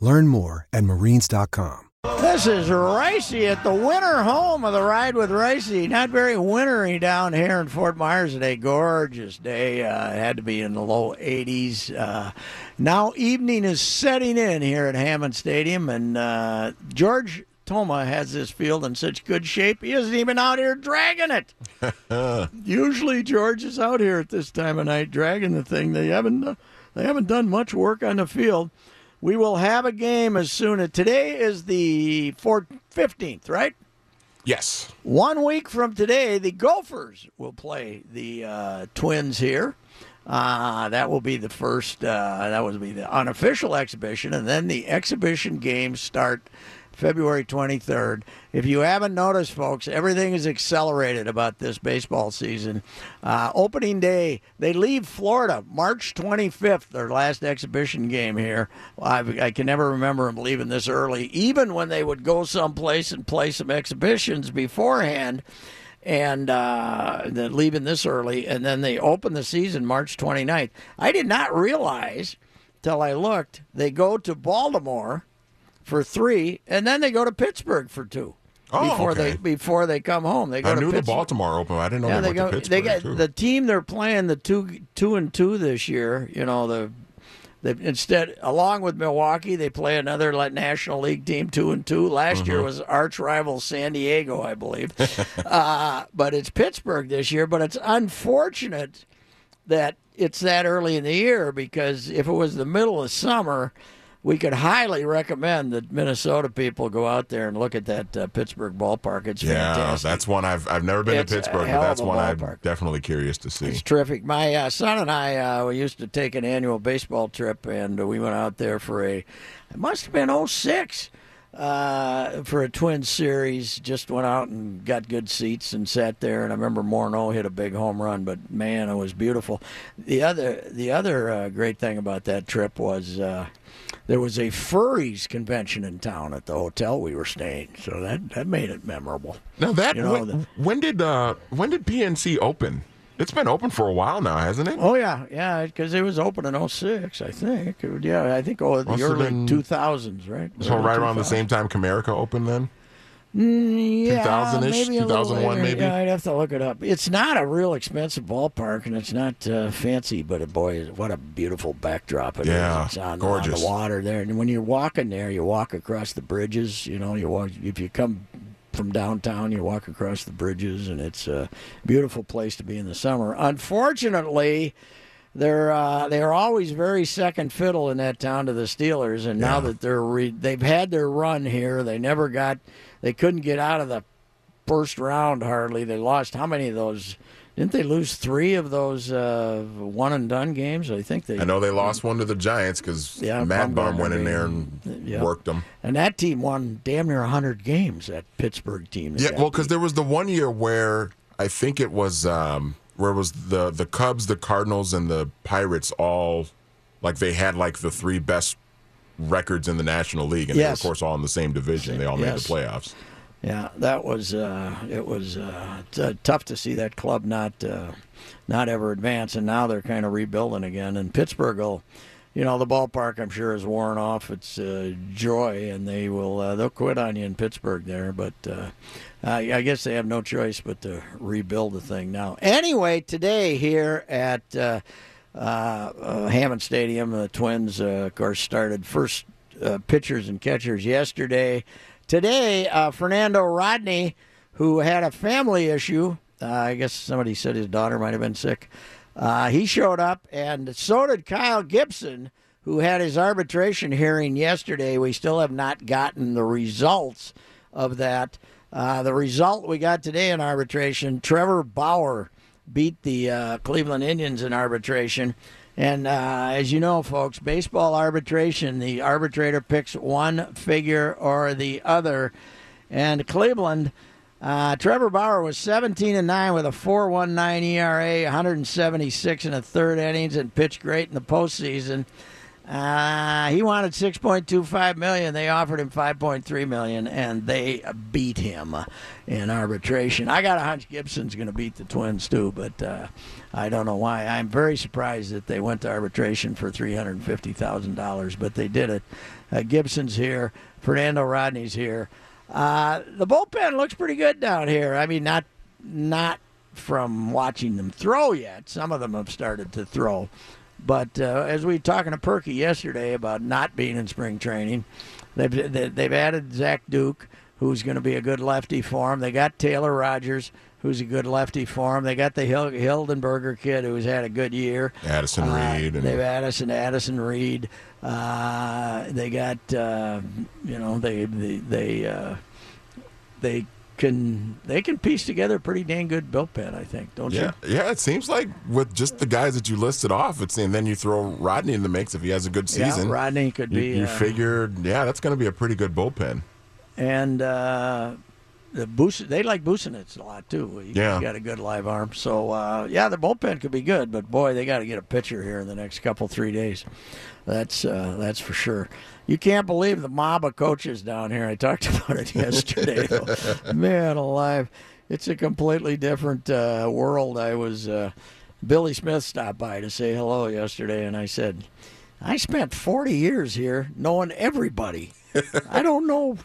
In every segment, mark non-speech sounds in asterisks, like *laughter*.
Learn more at marines.com. This is Reusse at the winter home of the Ride with Reusse. Not very wintry down here in Fort Myers today. Gorgeous day. Uh, had to be in the low 80s. Uh, now evening is setting in here at Hammond Stadium, and uh, George Toma has this field in such good shape he isn't even out here dragging it. *laughs* Usually George is out here at this time of night dragging the thing. They haven't uh, they haven't done much work on the field. We will have a game as soon as today is the 15th, right? Yes. One week from today, the Gophers will play the uh, Twins here. Uh, that will be the first. Uh, that will be the unofficial exhibition, and then the exhibition games start February 23rd. If you haven't noticed, folks, everything is accelerated about this baseball season. Uh, opening day, they leave Florida March 25th, their last exhibition game here. I've, I can never remember them leaving this early, even when they would go someplace and play some exhibitions beforehand and uh, leaving this early, and then they open the season March 29th. I did not realize till I looked they go to Baltimore for three, and then they go to Pittsburgh for two. Oh, before okay. they before they come home, they go I to knew the Baltimore Open. I didn't know Yeah, they, they go. They Pittsburgh got too. the team they're playing the two two and two this year. You know the. They, instead, along with Milwaukee, they play another National League team, two and two. Last year was arch rival San Diego, I believe. *laughs* uh, but it's Pittsburgh this year. But it's unfortunate that it's that early in the year because if it was the middle of summer, we could highly recommend that Minnesota people go out there and look at that uh, Pittsburgh ballpark. It's yeah, fantastic. that's one I've I've never been It's to Pittsburgh, but that's one I'm definitely curious to see. It's terrific. My uh, son and I uh, we used to take an annual baseball trip, and we went out there for a. It must have been 06 uh, for a twin series. Just went out and got good seats and sat there. And I remember Morneau hit a big home run, but man, it was beautiful. The other the other uh, great thing about that trip was. Uh, there was a furries convention in town at the hotel we were staying, so that, that made it memorable. Now that You know, when, the- when did uh when did PNC open? It's been open for a while now, hasn't it? Oh yeah, yeah, because it was open in 06, I think. It- Yeah, I think oh the Must early 2000s, right? so Early right around the same time Comerica opened then? Mm, yeah, 2000-ish, maybe a little 2001 later. maybe? Yeah, I'd have to look it up. It's not a real expensive ballpark, and it's not uh, fancy, but uh, boy, what a beautiful backdrop it is. Yeah, it's on, on gorgeous. the water there, and when you're walking there, you walk across the bridges. You know, you walk if you come from downtown, you walk across the bridges, and it's a beautiful place to be in the summer. Unfortunately. They're uh, they're always very second fiddle in that town to the Steelers, and now that they're re- they've had their run here, they never got they couldn't get out of the first round hardly. They lost how many of those? Didn't they lose three of those uh, one and done games? I think they. I know they lost one to the Giants because Yeah, Mad Bum went in there and yeah. worked them. And that team won damn near hundred games. That Pittsburgh team. that Yeah, well, because there was the one year where I think it was um, where was the the Cubs, the Cardinals, and the Pirates all like they had like the three best records in the National League, and they were, of course all in the same division. They all made Yes. the playoffs. Yeah, that was uh, it was uh, t- tough to see that club not uh, not ever advance, and now they're kind of rebuilding again. And Pittsburgh will, you know, the ballpark I'm sure is worn off its uh, joy, and they will uh, they'll quit on you in Pittsburgh there. But uh, I, guess they have no choice but to rebuild the thing now. Anyway, today here at uh, uh, uh, Hammond Stadium, the Twins, uh, of course, started first uh, pitchers and catchers yesterday. today, Fernando Rodney, who had a family issue, I guess somebody said his daughter might have been sick. He showed up, and so did Kyle Gibson, who had his arbitration hearing yesterday. We still have not gotten the results of that. Uh, the result we got today in arbitration Trevor Bauer beat the uh, Cleveland Indians in arbitration. And uh, as you know, folks, baseball arbitration, the arbitrator picks one figure or the other. And Cleveland, uh, Trevor Bauer was 17 and 9 with a 4.19 ERA, 176 in the third innings, and pitched great in the postseason. Uh, he wanted 6.25 million. They offered him 5.3 million, and they beat him in arbitration. I got a hunch Gibson's going to beat the Twins too, but uh, I don't know why. I'm very surprised that they went to arbitration for 350 thousand dollars, but they did it. Uh, Gibson's here. Fernando Rodney's here. Uh, the bullpen looks pretty good down here. I mean, not not from watching them throw yet. Some of them have started to throw. But uh, as we were talking to Perky yesterday about not being in spring training, they've they've added Zach Duke, who's going to be a good lefty for them. They got Taylor Rogers, who's a good lefty for them. They got the Hildenberger kid, who's had a good year. Addison Uh, Reed. and- they've Addison Addison Reed. Uh, they got uh, you know they they they uh, they can they can piece together a pretty dang good bullpen. I think, don't yeah, you? yeah. It seems like with just the guys that you listed off, it's and then you throw Rodney in the mix if he has a good season. Yeah, Rodney could you, be. you uh, figured, yeah, that's going to be a pretty good bullpen. and uh, the Bus- they like boosting Busenitz a lot too. He, Yeah. got a good live arm. So uh, yeah, the bullpen could be good, but boy, they got to get a pitcher here in the next couple three days. That's uh, that's for sure. You can't believe the mob of coaches down here. I talked *laughs* about it yesterday. *laughs* Man alive, it's a completely different uh, world. I was uh, Billy Smith stopped by to say hello yesterday, and I said. I spent 40 years here knowing everybody. I don't know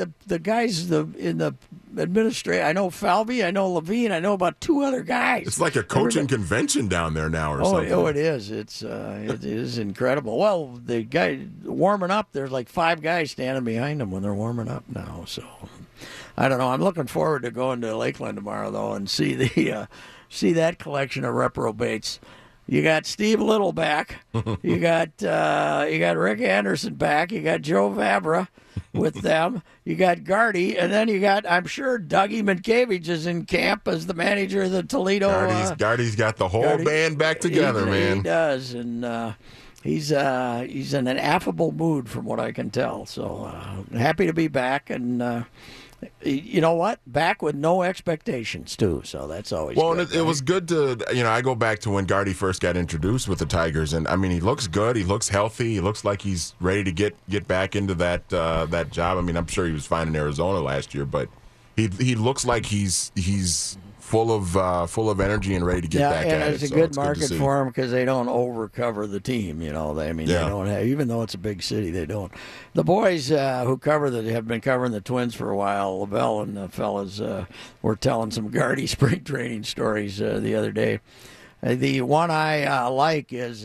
the the guys the in the administration. I know Falvey, I know Levine, I know about two other guys. It's like a coaching Everybody- convention down there now, or Oh, something. oh, it is. It's uh, it is incredible. Well, the guy warming up, there's like five guys standing behind them when they're warming up now. So I don't know. I'm looking forward to going to Lakeland tomorrow though and see the uh, see that collection of reprobates. You got Steve Liddle back. You *laughs* got uh, you got Rick Anderson back. You got Joe Vavra with *laughs* them. You got Gardy, and then you got I'm sure Dougie Mientkiewicz is in camp as the manager of the Toledo. Gardy's, uh, Gardy's got the whole Gardy- band back together, he, man. He does, and uh, he's uh, he's in an affable mood, from what I can tell. So uh, happy to be back, and uh, you know what? Back with no expectations too. So that's always Well, good, and it, it was good to you know I go back to when Gardy first got introduced with the Tigers, and I mean he looks good, he looks healthy, he looks like he's ready to get get back into that uh, that job. I mean I'm sure he was fine in Arizona last year, but he he looks like he's he's full of uh, full of energy and ready to get yeah, back and at it's it. a so good it's to market see. for them because they don't overcover the team. You know, they, I mean, Yeah. they don't have, even though it's a big city, they don't. The boys uh, who cover the have been covering the Twins for a while. Lavelle and the fellas uh, were telling some Gardy *laughs* spring training stories uh, the other day. Uh, the one I uh, like is.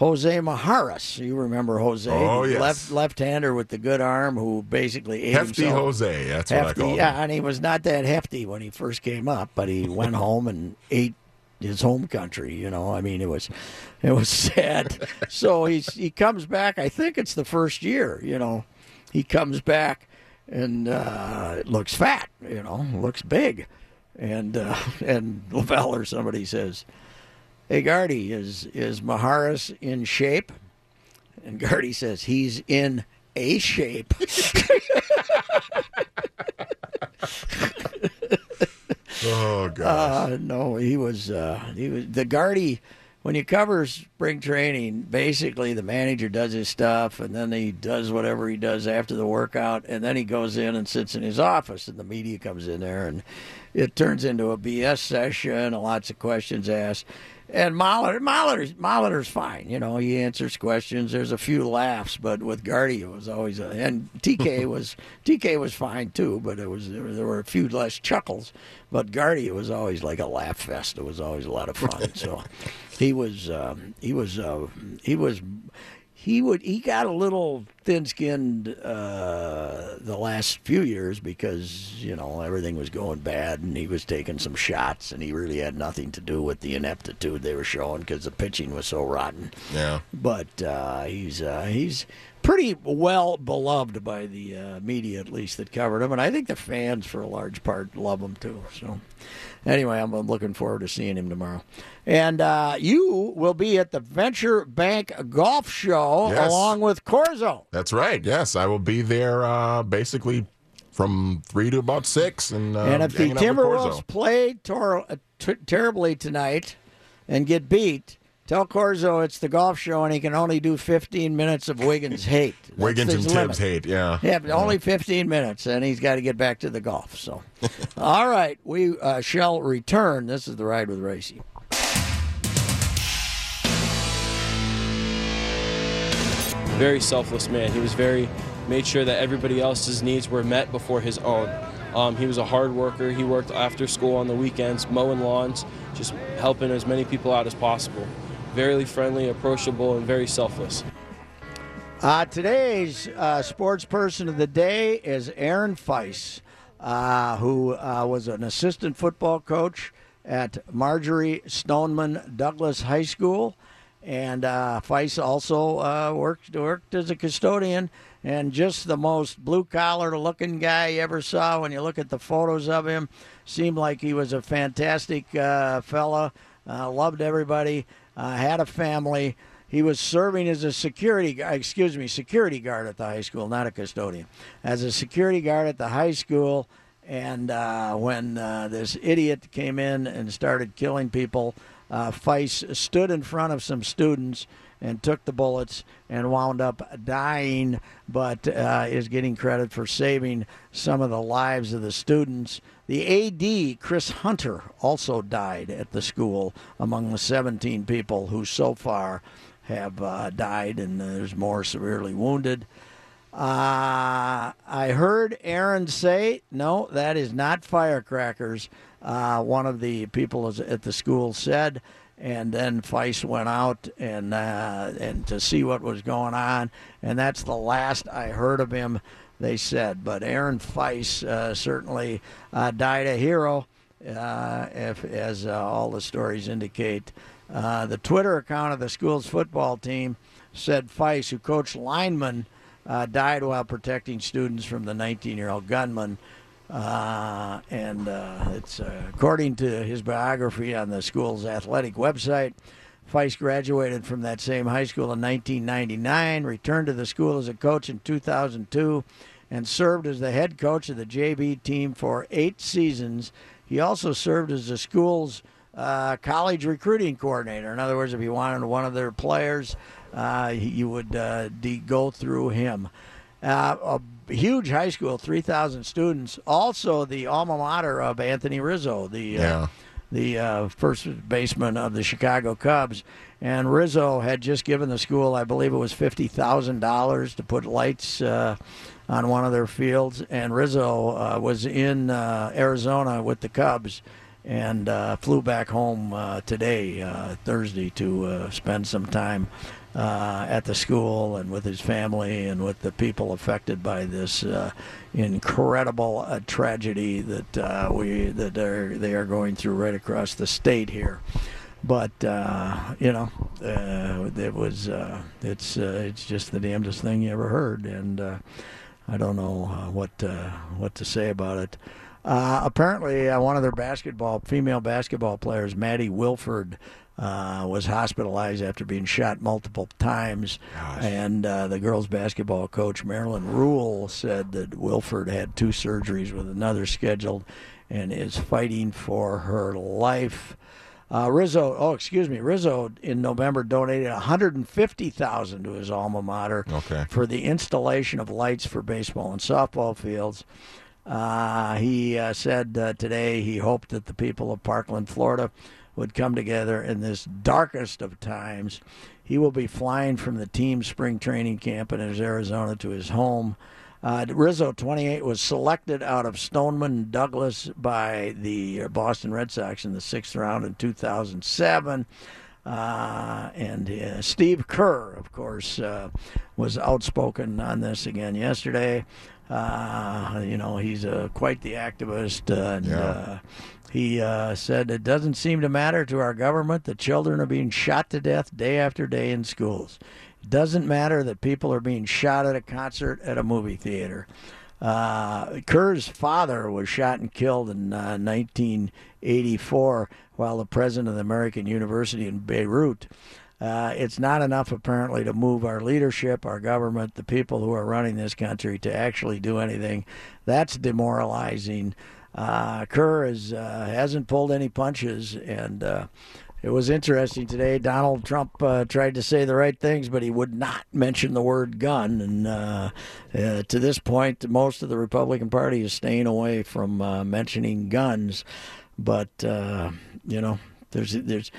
Jose Mijares, you remember Jose, Oh, yes. left left-hander with the good arm, who basically ate Hefty himself. Jose, that's what I call him. yeah, and he was not that hefty when he first came up, but he went *laughs* home and ate his home country. You know, I mean, it was it was *laughs* sad. so he's he comes back. I think it's the first year. You know, he comes back and uh, looks fat. You know, looks big, and uh, *laughs* and Lavelle or somebody says. Hey Gardy, is is Mijares in shape? And Gardy says he's in a shape. Oh gosh. Uh, no, he was uh, he was the Gardy. When you cover spring training, basically the manager does his stuff, and then he does whatever he does after the workout, and then he goes in and sits in his office, and the media comes in there, and it turns into a BS session, and lots of questions asked. And Molitor, Molitor's, Molitor's fine, you know. He answers questions. There's a few laughs, but with Gardy, it was always a, and TK *laughs* was TK was fine too, but it was there were, a few less chuckles. But Gardy, it was always like a laugh fest. It was always a lot of fun. so *laughs* he was um, he was uh, he was he would he got a little thin skinned uh, the the last few years because you know everything was going bad and he was taking some shots and he really had nothing to do with the ineptitude they were showing because the pitching was so rotten. Yeah. But uh, he's uh, he's pretty well beloved by the uh, media, at least that covered him, and I think the fans, for a large part, love him too. So, anyway, I'm looking forward to seeing him tomorrow. And uh, you will be at the Venture Bank Golf Show Yes. along with Corzo. That's right. Yes, I will be there uh, basically from three to about six. And, uh, and if the hanging out with Timberwolves play tor- uh, t- terribly tonight and get beat, tell Corzo it's the golf show and he can only do 15 minutes of Wiggins hate. That's Wiggins and his Thibs hate, yeah. Yeah, but only 15 minutes, and he's got to get back to the golf. So, *laughs* all right, we uh, shall return. This is the ride with Reusse. very selfless man. He was very made sure that everybody else's needs were met before his own. Um, he was a hard worker. He worked after school on the weekends, mowing lawns, just helping as many people out as possible. Very friendly, approachable, and very selfless. Uh, today's uh, sports person of the day is Aaron Feis, uh, who uh, was an assistant football coach at Marjorie Stoneman Douglas High School. And uh, Feis also uh, worked worked as a custodian, and just the most blue collar looking guy you ever saw. When you look at the photos of him, seemed like he was a fantastic uh, fella. Uh, loved everybody. Uh, had a family. He was serving as a security, excuse me, security guard at the high school, not a custodian. As a security guard at the high school, and uh, when uh, this idiot came in and started killing people, uh, Feis stood in front of some students and took the bullets and wound up dying, but uh, is getting credit for saving some of the lives of the students. The AD, Chris Hunter, also died at the school among the 17 people who so far have uh, died, and there's more severely wounded. Uh, I heard Aaron say, no, that is not firecrackers. Uh, one of the people at the school said, and then Feis went out and uh, and to see what was going on, and that's the last I heard of him. They said, but Aaron Feis uh, certainly uh, died a hero, uh, if, as uh, all the stories indicate. Uh, the Twitter account of the school's football team said Feis, who coached linemen, died while protecting students from the 19-year-old gunman. Uh, and uh, it's uh, according to his biography on the school's athletic website. Feis graduated from that same high school in 1999, returned to the school as a coach in 2002, and served as the head coach of the JV team for eight seasons. He also served as the school's uh, college recruiting coordinator. In other words, if you wanted one of their players, uh, you would uh, de- go through him. Uh, a huge high school, 3,000 students. Also, the alma mater of Anthony Rizzo, the uh, Yeah. the uh, first baseman of the Chicago Cubs. And Rizzo had just given the school, I believe it was fifty thousand dollars to put lights uh, on one of their fields. And Rizzo uh, was in uh, Arizona with the Cubs and uh, flew back home uh, today, uh, Thursday, to uh, spend some time at the school and with his family and with the people affected by this incredible tragedy that we that are they are going through right across the state here. But uh, you know, uh, it was uh, it's it's just the damnedest thing you ever heard, and I don't know uh, what uh, what to say about it. Uh, apparently, uh, one of their basketball female basketball players, Maddie Wilford, uh, was hospitalized after being shot multiple times. And uh, the girls' basketball coach, Marilyn Rule, said that Wilford had two surgeries with another scheduled and is fighting for her life. Uh, Rizzo, oh excuse me, Rizzo in November donated 150,000 to his alma mater Okay. for the installation of lights for baseball and softball fields. Uh, he uh, said uh, today he hoped that the people of Parkland, Florida, would come together in this darkest of times. He will be flying from the team spring training camp in his Arizona to his home. Uh, Rizzo, 28, was selected out of Stoneman Douglas by the Boston Red Sox in the sixth round in 2007. Uh, and uh, Steve Kerr, of course, uh, was outspoken on this again yesterday. Uh, you know, he's uh, quite the activist, uh, and Yeah. he uh, said it doesn't seem to matter to our government that children are being shot to death day after day in schools. Doesn't matter that people are being shot at a concert at a movie theater. Uh, Kerr's father was shot and killed in uh, 1984 while the president of the American University in Beirut. Uh, it's not enough, apparently, to move our leadership, our government, the people who are running this country to actually do anything. That's demoralizing. Uh, Kerr is, uh, hasn't pulled any punches, and uh, it was interesting today. Donald Trump uh, tried to say the right things, but he would not mention the word gun. And uh, uh, to this point, most of the Republican Party is staying away from uh, mentioning guns. But uh, you know, there's there's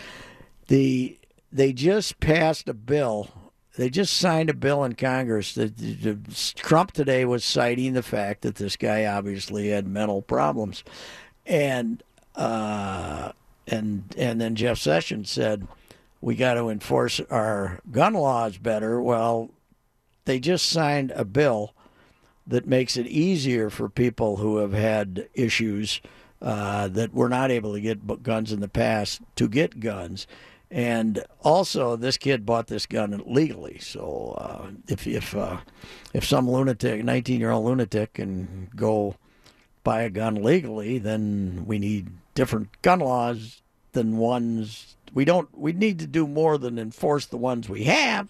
the they just passed a bill. They just signed a bill in Congress that Trump today was citing the fact that this guy obviously had mental problems, and uh, and and then Jeff Sessions said we got to enforce our gun laws better. Well, they just signed a bill that makes it easier for people who have had issues uh, that were not able to get guns in the past to get guns. And also, this kid bought this gun legally. So uh, if if uh, if some lunatic, 19 year old lunatic, can go buy a gun legally, then we need different gun laws than ones we don't. We need to do more than enforce the ones we have.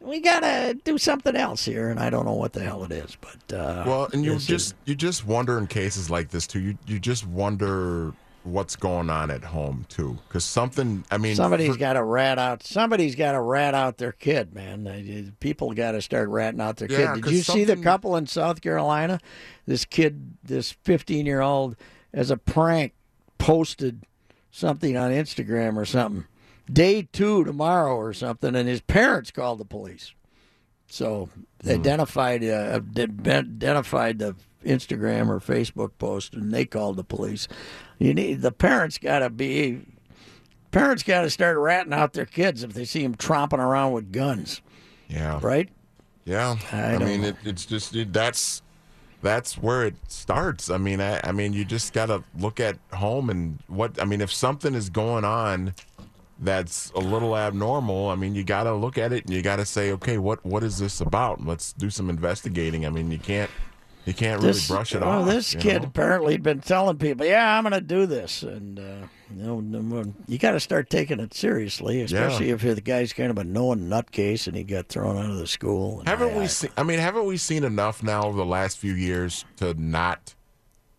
We gotta do something else here, and I don't know what the hell it is. But uh, Well, and you this is- just you just wonder in cases like this too. You you just wonder what's going on at home too, because something. I mean, Somebody's for- got to rat out. Somebody's got to rat out their kid, man. People got to start ratting out their Yeah, kid. Did you see the couple in South Carolina? This kid, this 15 year old, as a prank, posted something on Instagram or something. Day two tomorrow or something, and his parents called the police. So they Hmm. identified uh, identified the Instagram or Facebook post, and they called the police. You need the parents got to be parents got to start ratting out their kids if they see them tromping around with guns, yeah, right? Yeah, I I, mean, it, it's just it, that's that's where it starts. I mean, I, I mean, you just got to look at home and what. I mean, if something is going on that's a little abnormal, I mean, you got to look at it and you got to say, okay, what what is this about? Let's do some investigating. I mean, you can't you can't really brush it well, off. This kid know? apparently had been telling people, "Yeah, I'm going to do this," and uh, you know, you got to start taking it seriously, especially if the guy's kind of a known nutcase and he got thrown out of the school. Haven't I- we I- seen? I mean, haven't we seen enough now over the last few years to not,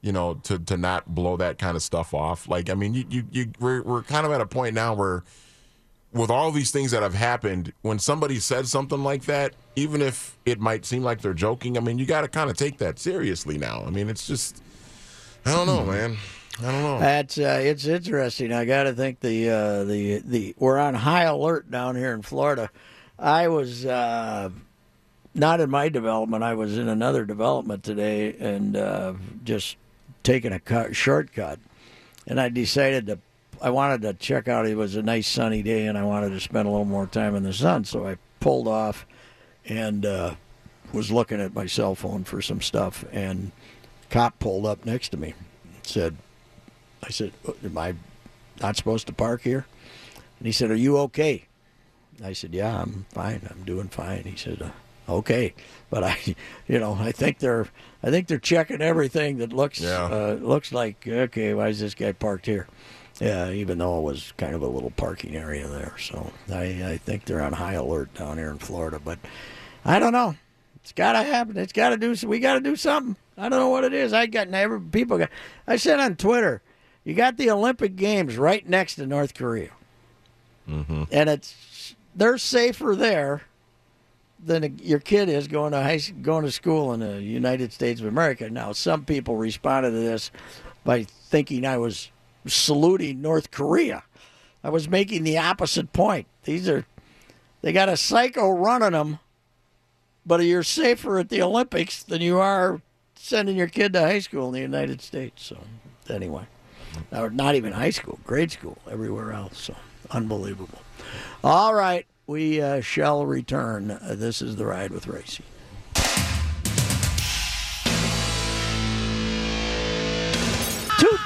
you know, to to not blow that kind of stuff off? Like, I mean, you you, you we're we're kind of at a point now where, with all these things that have happened, when somebody says something like that, even if it might seem like they're joking, I mean, you got to kind of take that seriously now. I mean, it's just, I don't know, man. I don't know. That's uh, it's interesting. I got to think the uh, the the we're on high alert down here in Florida. I was uh, not in my development. I was in another development today, and uh, just taking a cut, shortcut. And I decided to. I wanted to check out. It was a nice sunny day, and I wanted to spend a little more time in the sun. So I pulled off, and uh, was looking at my cell phone for some stuff. And cop pulled up next to me, said, I said, Am I not supposed to park here? And he said, Are you okay? I said, Yeah, I'm fine. I'm doing fine. He said, uh, Okay, but I, *laughs* you know, I think they're, I think they're checking everything that looks, Yeah. uh, looks like okay. Why is this guy parked here? Yeah, even though it was kind of a little parking area there, so I, I think they're on high alert down here in Florida. But I don't know. It's got to happen. It's got to do. We got to do something. I don't know what it is. I got never people got. I said on Twitter, you got the Olympic Games right next to North Korea, mm-hmm. and it's they're safer there than your kid is going to high, going to school in the United States of America. Now, some people responded to this by thinking I was saluting North Korea. I was making the opposite point. These are they got a psycho running them but you're safer at the Olympics than you are sending your kid to high school in the United States. So, anyway, not even high school, grade school, everywhere else. So, unbelievable. All right, we uh, shall return. This is the ride with Reusse.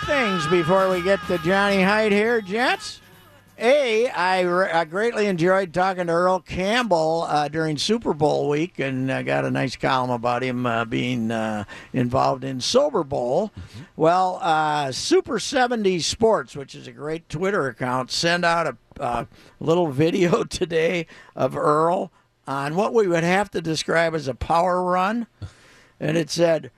Things before we get to Johnny Hyde here, gents. A, I, re- I greatly enjoyed talking to Earl Campbell uh, during Super Bowl week, and I got a nice column about him uh, being uh, involved in Sober Bowl. Well, uh, Super 70s Sports, which is a great Twitter account, sent out a uh, little video *laughs* today of Earl on what we would have to describe as a power run, and it said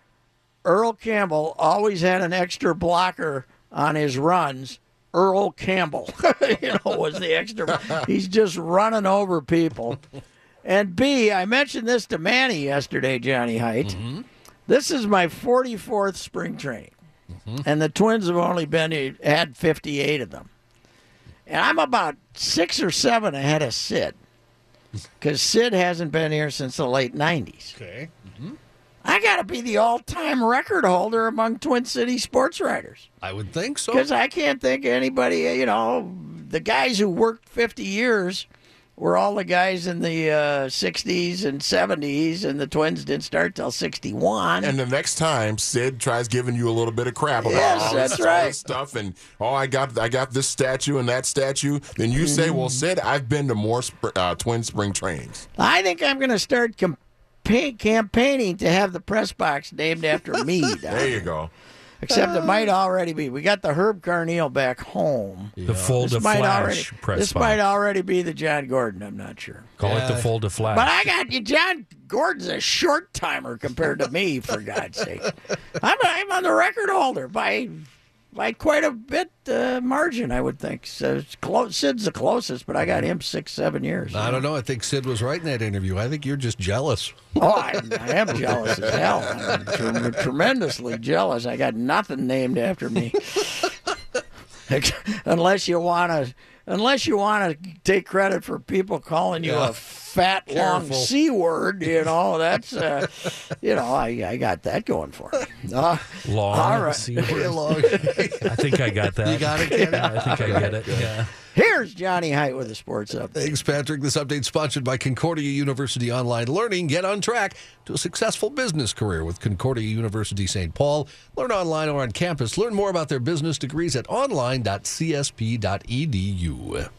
Earl Campbell always had an extra blocker on his runs. Earl Campbell, *laughs* you know, was the extra. He's just running over people. And B, I mentioned this to Manny yesterday, Johnny Height. Mm-hmm. This is my 44th spring training, mm-hmm. and the Twins have only been eh, had 58 of them. And I'm about six or seven ahead of Sid, because Sid hasn't been here since the late 90s. Okay. I got to be the all-time record holder among Twin City sports writers I would think so. because I can't think of anybody. You know, the guys who worked 50 years were all the guys in the uh, 60s and 70s, and the Twins didn't start till 61. And the next time Sid tries giving you a little bit of crap about Yes, all, that's this, all right. this stuff, and oh, I got I got this statue and that statue, then you say, Mm-hmm. well, Sid, I've been to more sp- uh, twin spring trainings. I think I'm going to start campa- campaigning to have the press box named after *laughs* me. There you go. Except it uh. might already be. We got the Herb Carneal back home. The fold This of might flash already. press This box. might already be the John Gordon. I'm not sure. Call it the Yeah. fold of flash. But I got you. John Gordon's a short timer compared to me, for God's sake. I'm, I'm on the record holder by by quite a bit uh, margin, I would think. So it's close. Sid's the closest, but I got him six, seven years. I don't know. I think Sid was right in that interview. I think you're just jealous. Oh, I, I am jealous as hell. I'm tre- tremendously jealous. I got nothing named after me, *laughs* unless you want to. Unless you want to take credit for people calling you Yeah. a fat, long Careful. c word, you know that's, uh, you know, I, I got that going for me. Uh, Long. all right. C *laughs* word. I think I got that. You got it, Kenny? Yeah, I think I get it. Yeah. Here's Johnny Height with a sports update. Thanks, Patrick. This update sponsored by Concordia University Online Learning. Get on track to a successful business career with Concordia University St. Paul. Learn online or on campus. Learn more about their business degrees at online.csp.edu.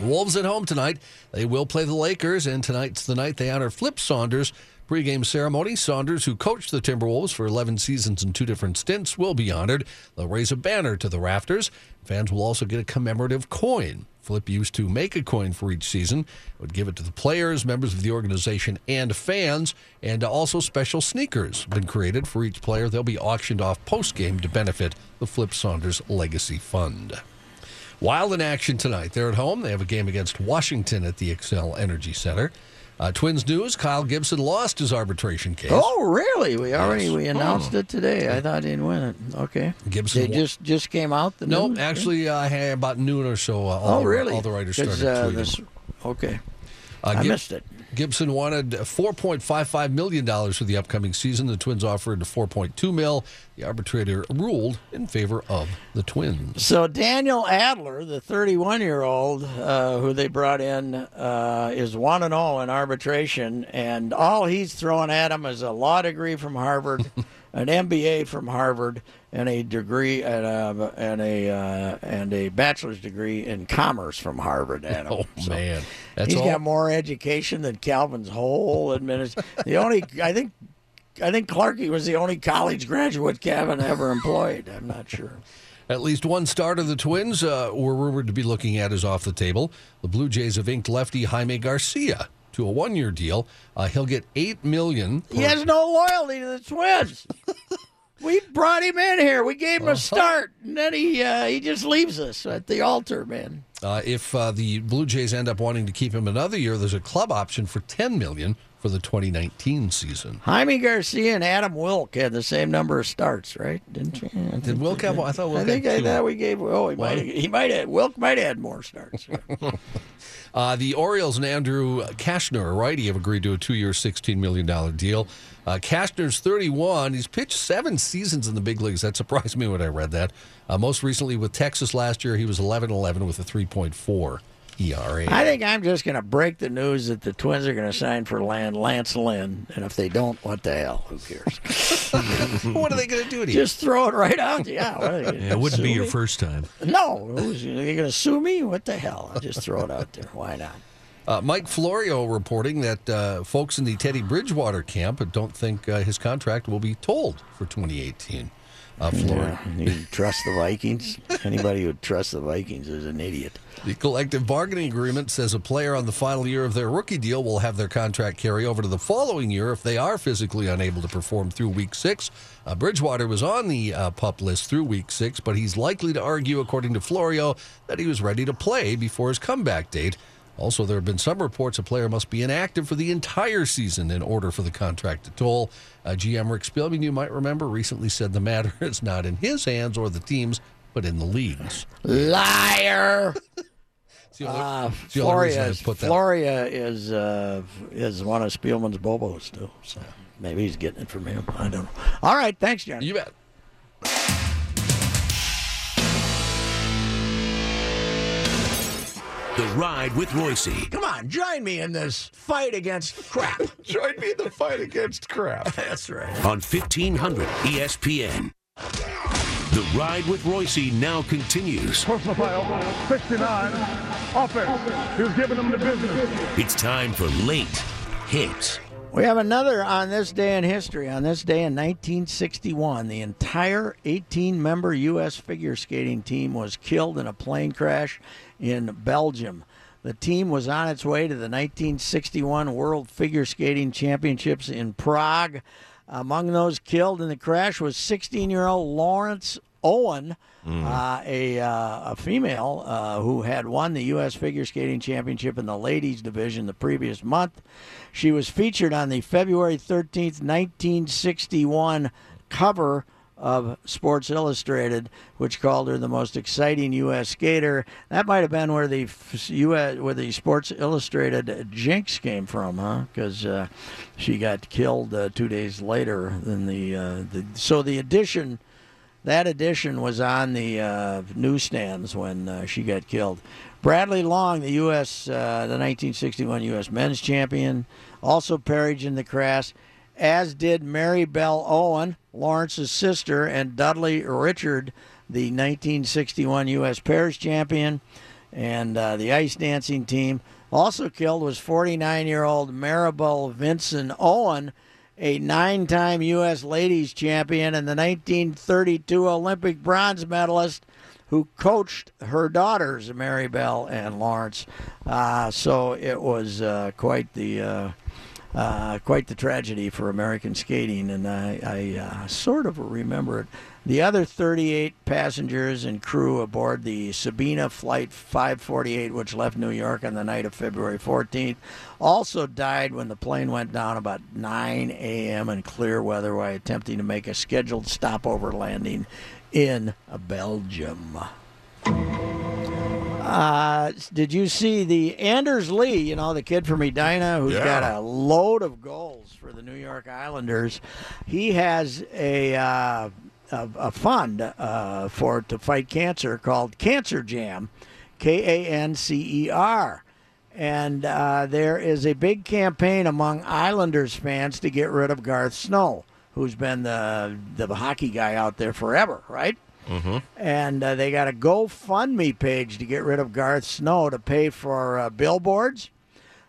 Wolves at home tonight. They will play the Lakers, and tonight's the night they honor Flip Saunders. Pre-game ceremony. Saunders, who coached the Timberwolves for 11 seasons in two different stints, will be honored. They'll raise a banner to the rafters. Fans will also get a commemorative coin. Flip used to make a coin for each season, would give it to the players, members of the organization, and fans, and also special sneakers have been created for each player. They'll be auctioned off post-game to benefit the Flip Saunders Legacy Fund. Wild in action tonight. They're at home. They have a game against Washington at the Xcel Energy Center. Uh, Twins news: Kyle Gibson lost his arbitration case. Oh, really? We already we announced Oh. it today. I thought he didn't win it. Okay. Gibson They wa- just just came out. The no, news? actually, uh, about noon or so, uh, all, Oh, the, really? all the writers started uh, tweeting. this- okay. Uh, I Gib- missed it. Gibson wanted $4.55 million for the upcoming season. The Twins offered $4.2 mil. The arbitrator ruled in favor of the Twins. So Daniel Adler, the 31 year old uh, who they brought in, uh, is one and all in arbitration, and all he's throwing at him is a law degree from Harvard, *laughs* an MBA from Harvard, and a degree and a and a uh, and a bachelor's degree in commerce from Harvard. Him. *laughs* Oh, So man. That's he's all. got more education than Calvin's whole administration. the only I think. I think Clarkey was the only college graduate Calvin ever employed. I'm not sure. *laughs* At least one start of the Twins uh, were rumored to be looking at is off the table. The Blue Jays have inked lefty Jaime Garcia to a one-year deal. Uh, he'll get eight million. He has no loyalty to the Twins. *laughs* we brought him in here. We gave him a start, and then he uh, he just leaves us at the altar, man. Uh, if uh, the Blue Jays end up wanting to keep him another year, there's a club option for ten million for the 2019 season. Jaime Garcia and Adam Wilk had the same number of starts, right? Didn't you? I Did Wilk have? I thought Wilk I think I thought we gave. Oh, he One? might. He might have. Wilk might have had more starts. *laughs* Uh, the Orioles and Andrew Cashner, a righty, have agreed to a two-year, $16 million deal. Uh, Cashner's 31. He's pitched seven seasons in the big leagues. That surprised me when I read that. Uh, most recently with Texas last year, he was 11-11 with a 3.4 ERA. I think I'm just going to break the news that the Twins are going to sign for Lan- Lance Lynn, and if they don't, what the hell? Who cares? *laughs* what are they going to do to you? just throw it right out. Yeah, what are they *laughs* Yeah, it wouldn't be your me? first time. No, who's, are they going to sue me? What the hell? I'll just throw it out there. Why not? Uh, Mike Florio reporting that uh, folks in the Teddy Bridgewater camp don't think uh, his contract will be told for 2018. Uh, Florio. Yeah, *laughs* you trust the Vikings? Anybody who trusts the Vikings is an idiot. The collective bargaining agreement says a player on the final year of their rookie deal will have their contract carry over to the following year if they are physically unable to perform through week six. Uh, Bridgewater was on the uh, pup list through week six, but he's likely to argue, according to Florio, that he was ready to play before his comeback date. Also, there have been some reports a player must be inactive for the entire season in order for the contract to toll. Uh, GM Rick Spielman, you might remember, recently said the matter *laughs* is not in his hands or the team's, but in the league's. Liar! *laughs* It's the only- Uh, it's the Florio, is. Florio is uh, is one of Spielman's bobos too. So maybe he's getting it from him. I don't know. All right, thanks, Johnny. You bet. The Ride with Reusse. Come on, join me in this fight against crap. *laughs* Join me in the fight against crap. *laughs* That's right. on 1500 ESPN. The Ride with Reusse now continues. Personal foul, 69. Offense. He was giving them the business. It's time for late hits. We have another on this day in history. On this day in 1961, the entire 18 member U.S. figure skating team was killed in a plane crash in Belgium. The team was on its way to the 1961 World Figure Skating Championships in Prague. Among those killed in the crash was 16 year old Laurence Owen, uh, a, uh, a female uh, who had won the U.S. Figure Skating Championship in the ladies division the previous month. She was featured on the February 13th, 1961 cover of Sports Illustrated, which called her the most exciting U.S. skater. That might have been where the U.S. where the Sports Illustrated jinx came from, huh? Because uh, she got killed uh, two days later than the, uh, the so the edition. That edition was on the uh, newsstands when uh, she got killed. Bradley Lord, the U.S. Uh, the 1961 U.S. Men's Champion, also perished in the crash, as did Maribel Owen, Laurence's sister, and Dudley Richard, the 1961 U.S. Pairs Champion, and uh, the ice dancing team. Also killed was 49-year-old Maribel Vincent Owen a nine time U.S. ladies champion and the 1932 Olympic bronze medalist who coached her daughters, Maribel and Laurence. Uh, so it was uh, quite the. Uh, uh, quite the tragedy for American skating, and I, I uh, sort of remember it. The other 38 passengers and crew aboard the Sabena Flight 548, which left New York on the night of February 14th, also died when the plane went down about 9 a.m. in clear weather while attempting to make a scheduled stopover landing in Belgium. Uh, did you see the Anders Lee? You know the kid from Edina who's Yeah. got a load of goals for the New York Islanders. He has a uh, a, a fund uh, for to fight cancer called Cancer Jam, K A N C E R. And uh, there is a big campaign among Islanders fans to get rid of Garth Snow, who's been the the hockey guy out there forever, right? And uh, they got a GoFundMe page to get rid of Garth Snow to pay for uh, billboards.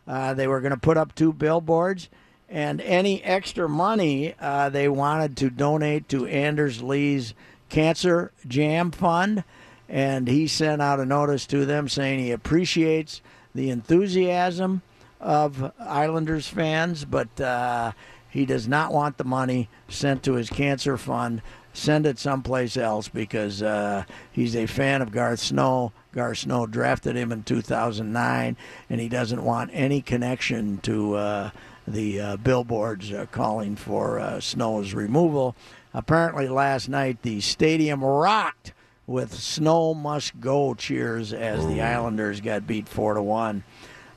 Uh, they were going to put up two billboards, and any extra money uh, they wanted to donate to Anders Lee's Cancer Jam Fund. And he sent out a notice to them saying he appreciates the enthusiasm of Islanders fans, but uh, he does not want the money sent to his cancer fund. Send it someplace else because uh, he's a fan of Garth Snow. Garth Snow drafted him in 2009, and he doesn't want any connection to uh, the uh, billboards uh, calling for uh, Snow's removal. Apparently, last night the stadium rocked with "Snow must go" cheers as the Islanders got beat four to one.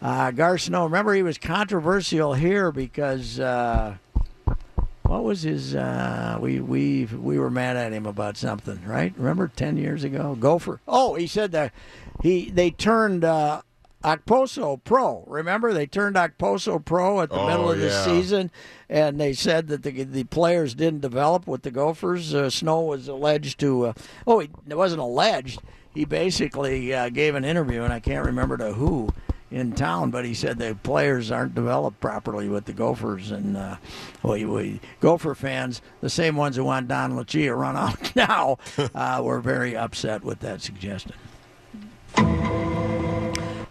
Uh, Gar Snow, remember he was controversial here because uh, what was his? Uh, we we we were mad at him about something, right? Remember ten years ago, Gopher. Oh, he said that he they turned uh, Okposo pro. Remember they turned Okposo pro at the Oh, middle of the season, and they said that the the players didn't develop with the Gophers. Uh, Snow was alleged to. Uh, oh, he, it wasn't alleged. He basically uh, gave an interview, and I can't remember to who in town, but he said the players aren't developed properly with the Gophers, and uh, we, we Gopher fans, the same ones who want Don Lucia run *laughs* out now, *laughs* uh, were very upset with that suggestion.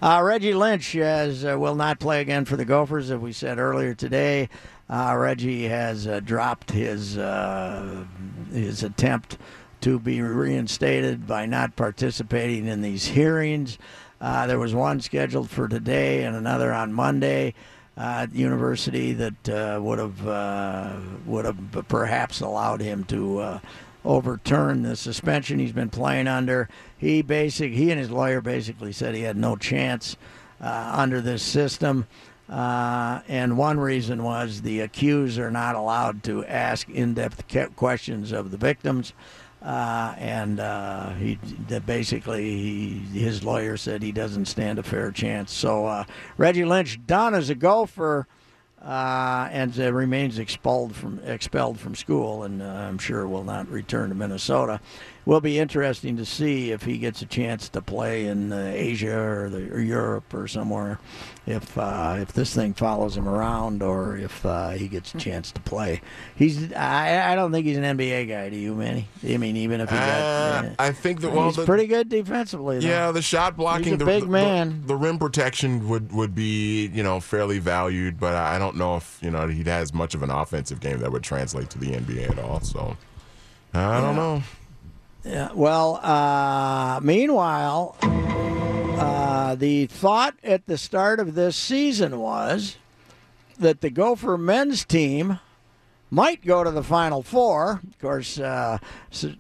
Uh, Reggie Lynch has, uh, will not play again for the Gophers, as we said earlier today. Uh, Reggie has uh, dropped his uh, his attempt to be reinstated by not participating in these hearings. Uh, there was one scheduled for today and another on Monday uh, at university that uh, would have uh, would have perhaps allowed him to uh, overturn the suspension he's been playing under. He basic he and his lawyer basically said he had no chance under this system. Uh, and one reason was the accused are not allowed to ask in-depth questions of the victims. Uh, and uh, he basically he, his lawyer said he doesn't stand a fair chance. So uh, Reggie Lynch done as a Gopher uh, and remains expelled from expelled from school, and uh, I'm sure will not return to Minnesota. Will be interesting to see if he gets a chance to play in uh, Asia or, the, or Europe or somewhere. If uh, if this thing follows him around, or if uh, he gets a chance to play, he's I, I don't think he's an NBA guy. Do you, Manny? I mean, even if he got, Uh, yeah. I think that well, he's the, pretty good defensively. Though. Yeah, the shot blocking, the, big the- man. The, rim protection would, would be you know fairly valued, but I don't know if you know he has much of an offensive game that would translate to the NBA at all. So I don't know. Yeah. Well, uh, meanwhile, uh, the thought at the start of this season was that the Gopher men's team might go to the Final Four. Of course, uh,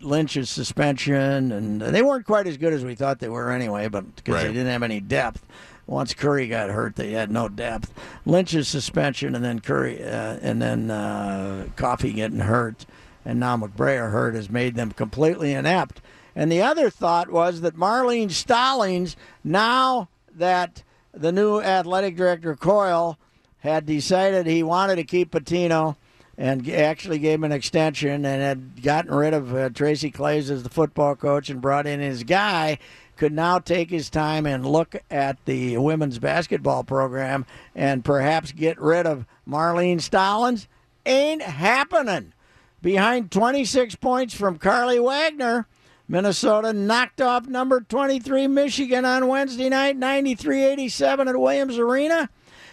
Lynch's suspension, and they weren't quite as good as we thought they were anyway, but because they didn't have any depth. Once Curry got hurt, they had no depth. Lynch's suspension, and then Curry, uh, and then uh, Coffey getting hurt, and now McBrayer hurt has made them completely inept. And the other thought was that Marlene Stollings, now that the new athletic director Coyle had decided he wanted to keep Pitino and actually gave him an extension and had gotten rid of uh, Tracy Claeys as the football coach and brought in his guy, could now take his time and look at the women's basketball program and perhaps get rid of Marlene Stollings. Ain't happening. Behind 26 points from Carlie Wagner, Minnesota knocked off number 23 Michigan on Wednesday night, 93 87 at Williams Arena.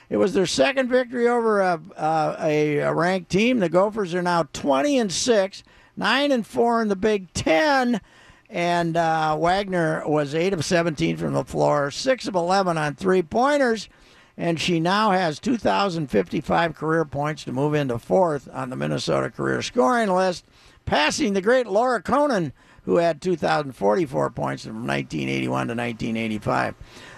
It was their second victory over a, uh, a, a ranked team. The Gophers are now 20 and 6, 9 and 4 in the Big Ten. And uh, Wagner was 8 of 17 from the floor, 6 of 11 on three pointers. And she now has 2,055 career points to move into fourth on the Minnesota career scoring list, passing the great Laura Coenen, who had 2,044 points from 1981 to 1985.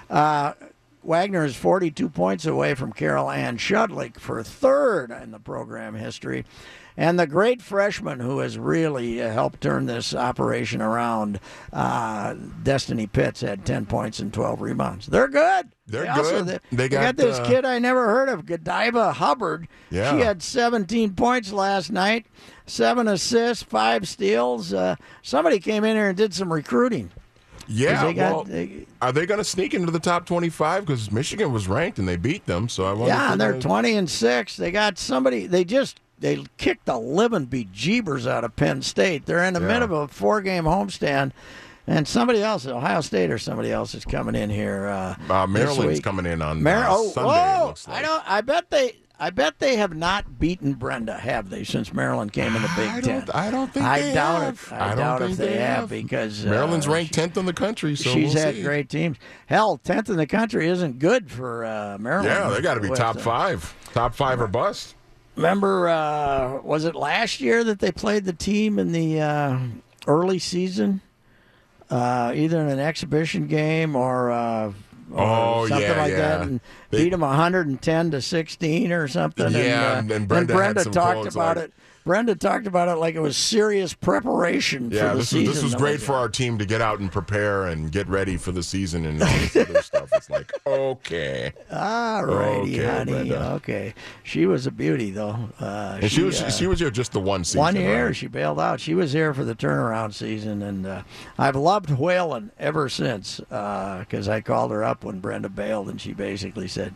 Uh, Wagner is 42 points away from Carol Ann Shudlick for third in the program history. And the great freshman who has really uh, helped turn this operation around, uh, Destiny Pitts, had 10 points and 12 rebounds. They're good. They're They also- good. they, They they got, this uh, kid I never heard of, Gadiva Hubbard. Yeah. She had 17 points last night, seven assists, five steals. Uh, somebody came in here and did some recruiting. Yeah, they got- well, they- are they going to sneak into the top twenty-five? Because Michigan was ranked and they beat them. So I wonder. Yeah, they're gonna- 20 and 6. They got somebody, they just, they kicked the living bejeebers out of Penn State. They're in the Yeah. middle of a four game homestand. And somebody else, Ohio State or somebody else is coming in here. Uh, Uh, Maryland's coming in on Mar- uh, oh, Sunday. looks like. I don't. I bet they. I bet they have not beaten Brenda, have they, since Maryland came in the Big I Ten? I don't think. I they doubt have. it. I, don't doubt if they, have, because uh, Maryland's ranked tenth in the country. So she's we'll had see. great teams. Hell, tenth in the country isn't good for uh, Maryland. Yeah, they got to be top uh, five. Top five or bust. Remember, uh, was it last year that they played the team in the uh, early season, uh, either in an exhibition game or, uh, or Oh, something yeah, like yeah. that, and They- beat them 110 to 16 or something? Yeah, and, uh, and Brenda had some talked about like- it. Brenda talked about it like it was serious preparation Yeah, for the this season. was this was great for our team to get out and prepare and get ready for the season and all this other stuff. It's like *laughs* okay, All righty, Okay, honey. Brenda. Okay, she was a beauty though. Uh, and she, was uh, she was here just the one season. One year, right? she bailed out. She was here for the turnaround season, and uh, I've loved Whalen ever since. Because I called her up when Brenda bailed, and she basically said,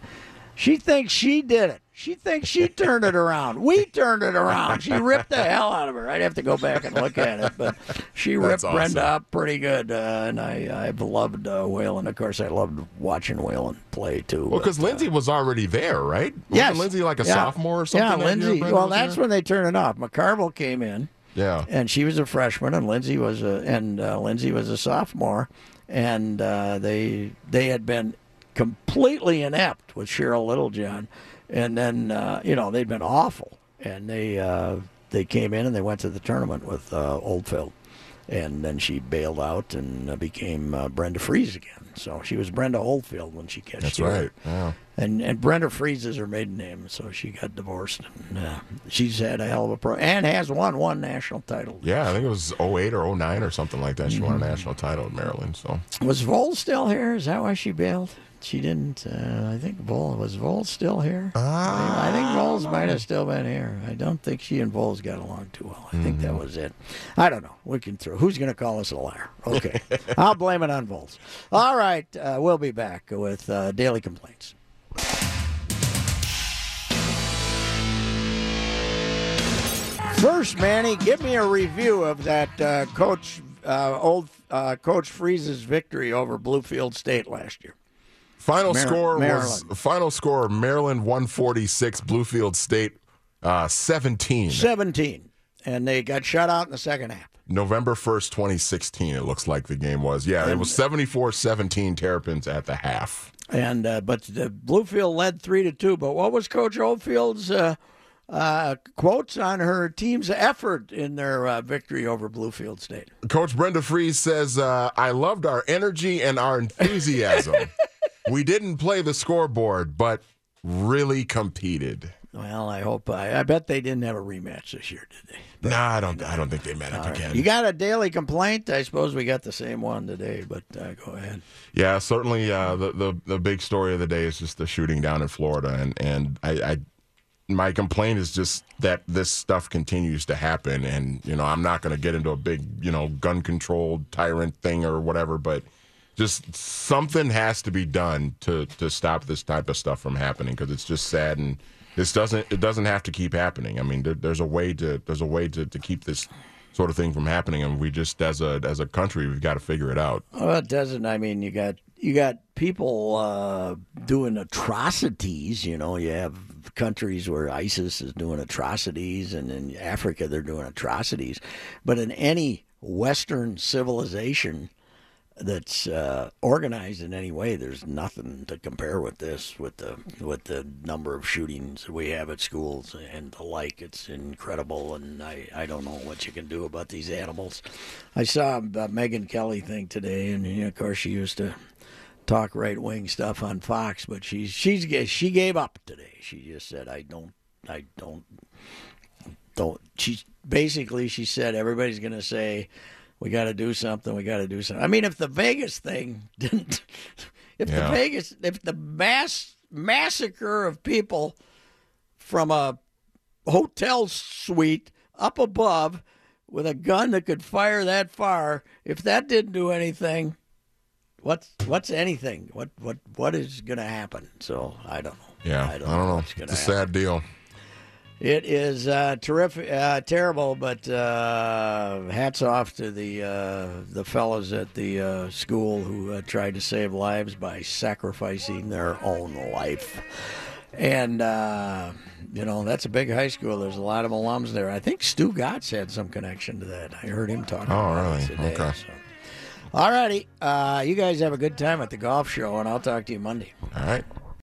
"She thinks she did it. She thinks she turned it around. We turned it around. She ripped the hell out of her. I'd have to go back and look at it, but she ripped That's Brenda up pretty good. Uh, and I, I've loved uh, Whalen. Of course, I loved watching Whalen play too. Well, because Lindsay was already there, right? Wasn't Yes. Lindsay like a Yeah. sophomore or something? Yeah, Lindsay. Well, that's here? when they turned it off. McCarville came in, Yeah. and she was a freshman, and Lindsay was a and uh, Lindsay was a sophomore, and uh, they they had been completely inept with Cheryl Littlejohn, and then uh, you know they'd been awful, and they uh, they came in and they went to the tournament with uh, Oldfield, and then she bailed out and uh, became uh, Brenda Frese again. So she was Brenda Oldfield when she catched That's right. Yeah. And and Brenda Frese is her maiden name, so she got divorced. And uh, she's had a hell of a pro and has won one national title. Yeah, I think it was 08 or 09 or something like that. She won Mm-hmm. a national title at Maryland. So Was Vol still here? Is that why she bailed? She didn't. Uh, I think Vol was Vol still here. Ah. I think Voelz might have still been here. I don't think she and Voelz got along too well. I think that was it. I don't know. We can throw. Who's going to call us a liar? Okay, *laughs* I'll blame it on Voelz. All right, uh, we'll be back with uh, daily complaints. First, Manny, give me a review of that uh, coach, uh, old uh, Coach Frese's victory over Bluefield State last year. final Mar- score Maryland. was final score Maryland 146, Bluefield State uh, 17. 17, and they got shut out in the second half. November 1st, 2016, it looks like the game was. Yeah, it was 74 17 Terrapins at the half. And uh, but the Bluefield led three to two. But what was Coach Oldfield's uh, uh, quotes on her team's effort in their uh, victory over Bluefield State? Coach Brenda Frese says, uh, I loved our energy and our enthusiasm. *laughs* we didn't play the scoreboard, but really competed. Well, I hope I, I bet they didn't have a rematch this year, did they? No, I don't. I don't think they met up again. You got a daily complaint? I suppose we got the same one today, but uh, go ahead. Yeah, certainly. Uh, the, the the big story of the day is just the shooting down in Florida, and and I, I my complaint is just that this stuff continues to happen, and you know I'm not going to get into a big you know gun controlled tyrant thing or whatever, but just something has to be done to to stop this type of stuff from happening because it's just sad and this doesn't it doesn't have to keep happening. I mean, there, there's a way to there's a way to, to keep this sort of thing from happening, and we just as a as a country we've got to figure it out. Well, it doesn't. I mean, you got you got people uh, doing atrocities. You know, you have countries where ISIS is doing atrocities, and in Africa they're doing atrocities. But in any Western civilization that's uh, organized in any way, there's nothing to compare with this. With the with the number of shootings we have at schools and the like, it's incredible. And I, I don't know what you can do about these animals. I saw a Megyn Kelly thing today, and you know, of course she used to talk right wing stuff on Fox, but she's she's she gave up today. She just said, "I don't, I don't, don't." She basically she said everybody's going to say we got to do something. We got to do something. I mean, if the Vegas thing *laughs* didn't, if Yeah. the Vegas, if the mass massacre of people from a hotel suite up above with a gun that could fire that far, if that didn't do anything, what's what's anything? What what what is going to happen? So I don't know. Yeah, I don't, know. what's gonna It's a happen. sad deal. It is uh, terrific, uh, terrible, but uh, hats off to the uh, the fellows at the uh, school who uh, tried to save lives by sacrificing their own life. And uh, you know, that's a big high school. There's a lot of alums there. I think Stugotz had some connection to that. I heard him talking Oh, about really? today. Okay. So. All righty. Uh, you guys have a good time at the golf show, and I'll talk to you Monday. All right.